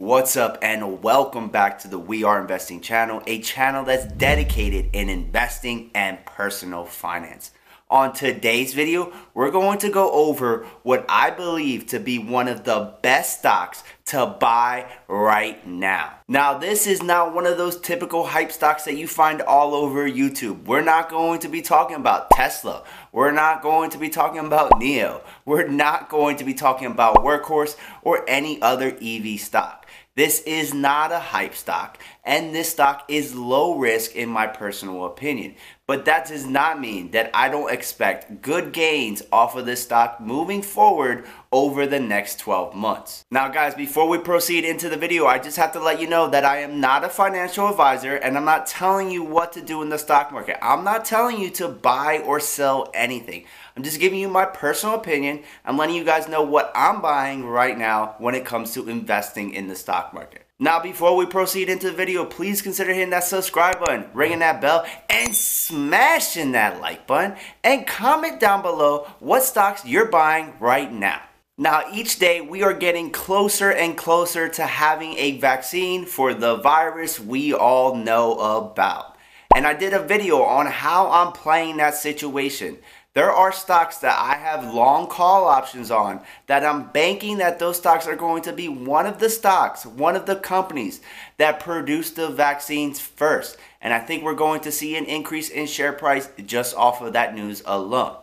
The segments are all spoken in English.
What's up, and welcome back to the We Are Investing channel, a channel that's dedicated in investing and personal finance. On today's video, we're going to go over what I believe to be one of the best stocks to buy right now. Now, this is not one of those typical hype stocks that you find all over YouTube. We're not going to be talking about Tesla. We're not going to be talking about NIO. We're not going to be talking about Workhorse or any other EV stock. This is not a hype stock, and this stock is low risk in my personal opinion. But that does not mean that I don't expect good gains off of this stock moving forward over the next 12 months. Now, guys, before we proceed into the video, I just have to let you know that I am not a financial advisor and I'm not telling you what to do in the stock market. I'm not telling you to buy or sell anything. I'm just giving you my personal opinion. I'm letting you guys know what I'm buying right now when it comes to investing in the stock market. Now, before we proceed into the video, please consider hitting that subscribe button, ringing that bell, and smashing that like button. And comment down below what stocks you're buying right now. Now, each day we are getting closer and closer to having a vaccine for the virus we all know about. And I did a video on how I'm playing that situation. There are stocks that I have long call options on that I'm banking that those stocks are going to be one of the stocks, one of the companies that produce the vaccines first. And I think we're going to see an increase in share price just off of that news alone.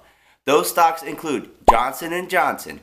Those stocks include Johnson & Johnson,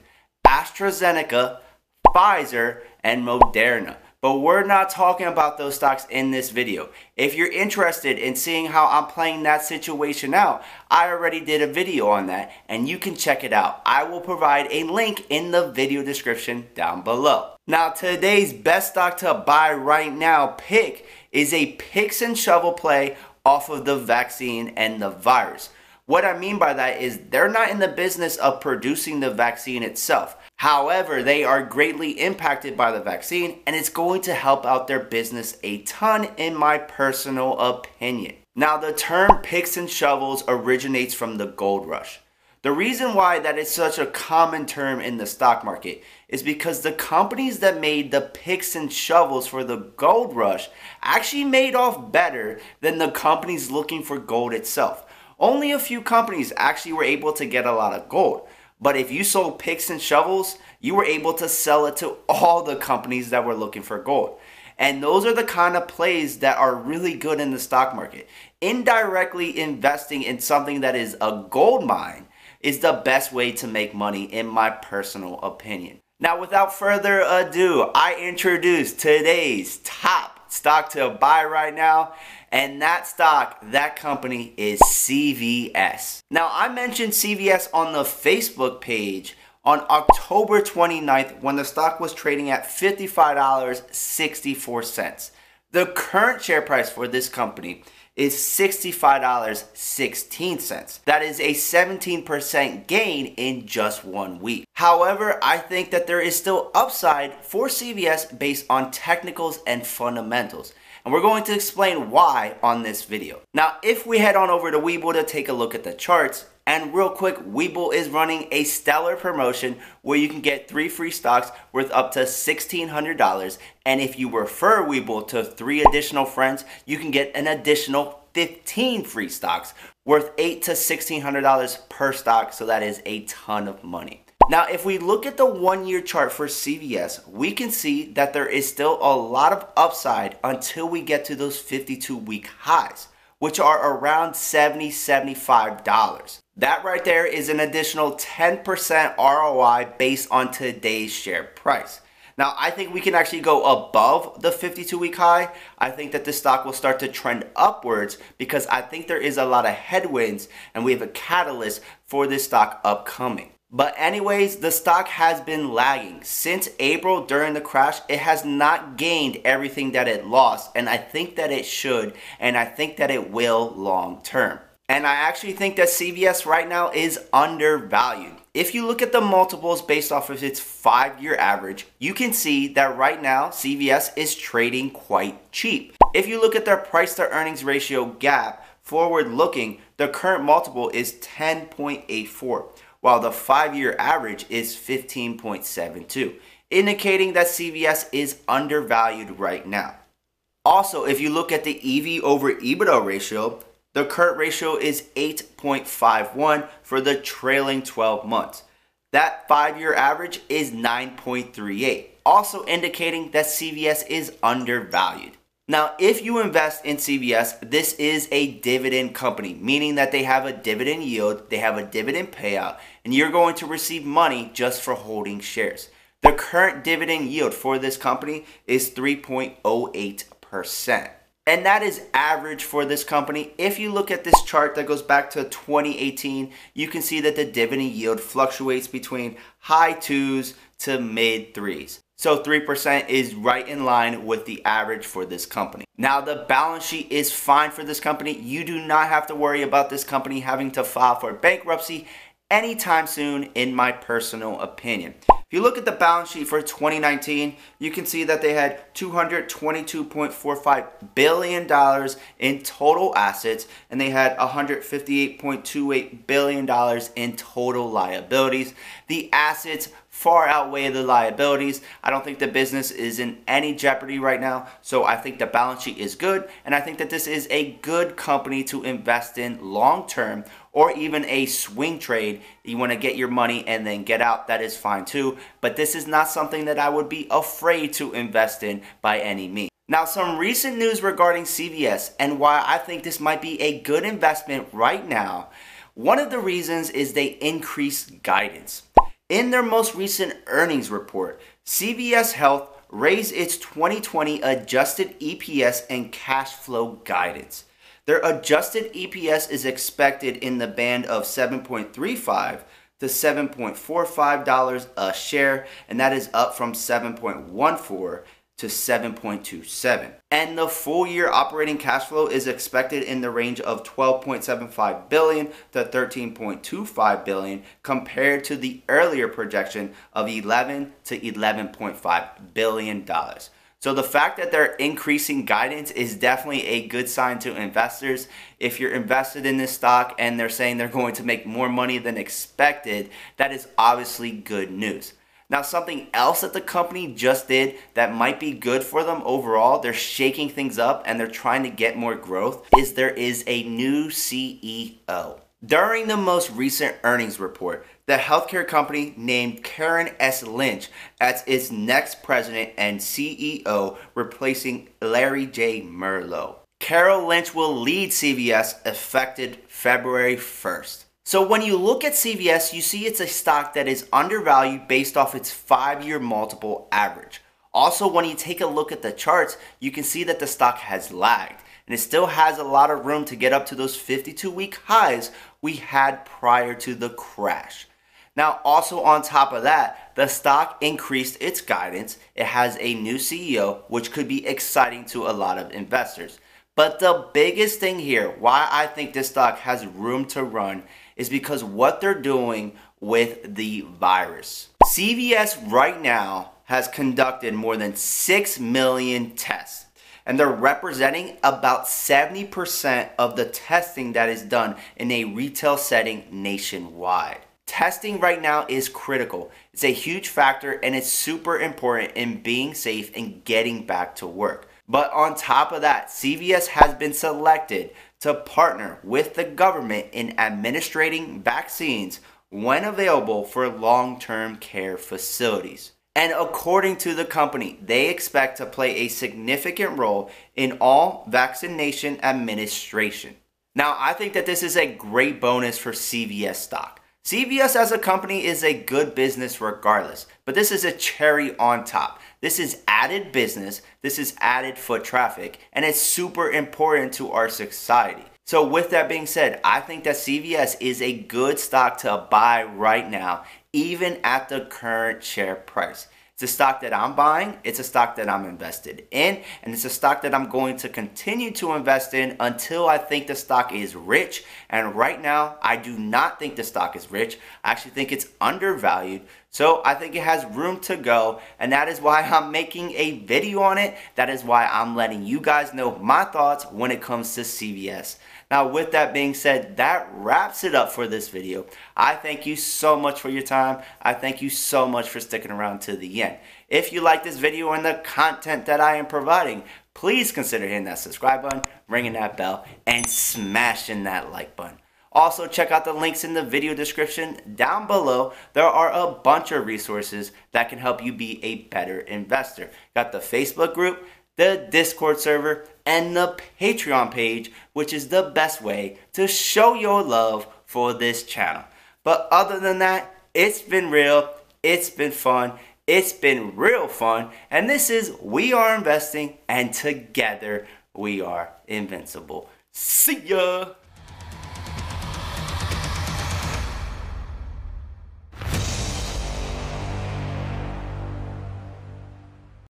AstraZeneca, Pfizer, and Moderna. But we're not talking about those stocks in this video. If you're interested in seeing how I'm playing that situation out, I already did a video on that and you can check it out. I will provide a link in the video description down below. Now today's best stock to buy right now pick is a picks and shovel play off of the vaccine and the virus. What I mean by that is they're not in the business of producing the vaccine itself. However, they are greatly impacted by the vaccine and it's going to help out their business a ton in my personal opinion. Now, the term picks and shovels originates from the gold rush. The reason why that is such a common term in the stock market is because the companies that made the picks and shovels for the gold rush actually made off better than the companies looking for gold itself. Only a few companies actually were able to get a lot of gold. But if you sold picks and shovels, you were able to sell it to all the companies that were looking for gold. And those are the kind of plays that are really good in the stock market. Indirectly investing in something that is a gold mine is the best way to make money, in my personal opinion. Now, without further ado, I introduce today's top stock to buy right now. And that stock, that company is CVS. Now, I mentioned CVS on the Facebook page on October 29th when the stock was trading at $55.64. The current share price for this company is $65.16. That is a 17% gain in just one week. However, I think that there is still upside for CVS based on technicals and fundamentals and we're going to explain why on this video. Now, if we head on over to Webull to take a look at the charts, and real quick, Webull is running a stellar promotion where you can get three free stocks worth up to $1,600. And if you refer Webull to three additional friends, you can get an additional 15 free stocks worth eight to $1,600 per stock. So that is a ton of money. Now, if we look at the one year chart for CVS, we can see that there is still a lot of upside until we get to those 52 week highs, which are around $70, $75. That right there is an additional 10% ROI based on today's share price. Now, I think we can actually go above the 52 week high. I think that the stock will start to trend upwards because I think there is a lot of headwinds and we have a catalyst for this stock upcoming. But anyways, the stock has been lagging. Since April during the crash, it has not gained everything that it lost. And I think that it should. And I think that it will long term. And I actually think that CVS right now is undervalued. If you look at the multiples based off of its five year average, you can see that right now CVS is trading quite cheap. If you look at their price to earnings ratio GAAP, forward looking, the current multiple is 10.84 while the five year average is 15.72. indicating that CVS is undervalued right now. Also, if you look at the EV over EBITDA ratio, the current ratio is 8.51 for the trailing 12 months. That five year average is 9.38, also indicating that CVS is undervalued. Now, if you invest in CVS, this is a dividend company, meaning that they have a dividend yield, they have a dividend payout, and you're going to receive money just for holding shares. The current dividend yield for this company is 3.08%. And that is average for this company. If you look at this chart that goes back to 2018, you can see that the dividend yield fluctuates between high twos to mid threes. So 3% is right in line with the average for this company. Now, the balance sheet is fine for this company. You do not have to worry about this company having to file for bankruptcy anytime soon, in my personal opinion. If you look at the balance sheet for 2019, you can see that they had $222.45 billion in total assets and they had $158.28 billion in total liabilities. The assets far outweigh the liabilities. I don't think the business is in any jeopardy right now, so I think the balance sheet is good and I think that this is a good company to invest in long term or even a swing trade. You want to get your money and then get out, that is fine too. But this is not something that I would be afraid to invest in by any means. Now, some recent news regarding CVS and why I think this might be a good investment right now. One of the reasons is they increased guidance. In their most recent earnings report, CVS Health raised its 2020 adjusted EPS and cash flow guidance. Their adjusted EPS is expected in the band of 7.35 to $7.45 a share, and that is up from 7.14 to 7.27. And the full year operating cash flow is expected in the range of 12.75 billion to 13.25 billion compared to the earlier projection of 11 to 11.5 billion dollars. So the fact that they're increasing guidance is definitely a good sign to investors. If you're invested in this stock and they're saying they're going to make more money than expected, that is obviously good news. Now, something else that the company just did that might be good for them overall, they're shaking things up and they're trying to get more growth, is there is a new CEO. During the most recent earnings report, the healthcare company named Karen S. Lynch as its next president and CEO, replacing Larry J. Merlo. Carol Lynch will lead CVS effective February 1st. So when you look at CVS, you see it's a stock that is undervalued based off its five year multiple average. Also, when you take a look at the charts, you can see that the stock has lagged and it still has a lot of room to get up to those 52 week highs we had prior to the crash. Now, also on top of that, the stock increased its guidance. It has a new CEO, which could be exciting to a lot of investors. But the biggest thing here, why I think this stock has room to run, is because what they're doing with the virus. CVS right now has conducted more than 6 million tests and they're representing about 70% of the testing that is done in a retail setting nationwide. Testing right now is critical. It's a huge factor and it's super important in being safe and getting back to work. But on top of that, CVS has been selected to partner with the government in administrating vaccines when available for long term care facilities. And according to the company, they expect to play a significant role in all vaccination administration. Now, I think that this is a great bonus for CVS stock. CVS as a company is a good business regardless, but this is a cherry on top. This is added business, this is added foot traffic, and it's super important to our society. So, with that being said, I think that CVS is a good stock to buy right now, even at the current share price. It's a stock that I'm buying, it's a stock that I'm invested in, and it's a stock that I'm going to continue to invest in until I think the stock is rich. And right now, I do not think the stock is rich. I actually think it's undervalued. So I think it has room to go, and that is why I'm making a video on it. That is why I'm letting you guys know my thoughts when it comes to CVS. Now, with that being said, that wraps it up for this video. I thank you so much for your time. I thank you so much for sticking around to the end. If you like this video and the content that I am providing, please consider hitting that subscribe button, ringing that bell, and smashing that like button. Also, check out the links in the video description down below. There are a bunch of resources that can help you be a better investor. Got the Facebook group, the Discord server, and the Patreon page, which is the best way to show your love for this channel. But other than that, it's been real, it's been fun, it's been real fun, and this is We Are Investing, and together we are invincible. See ya!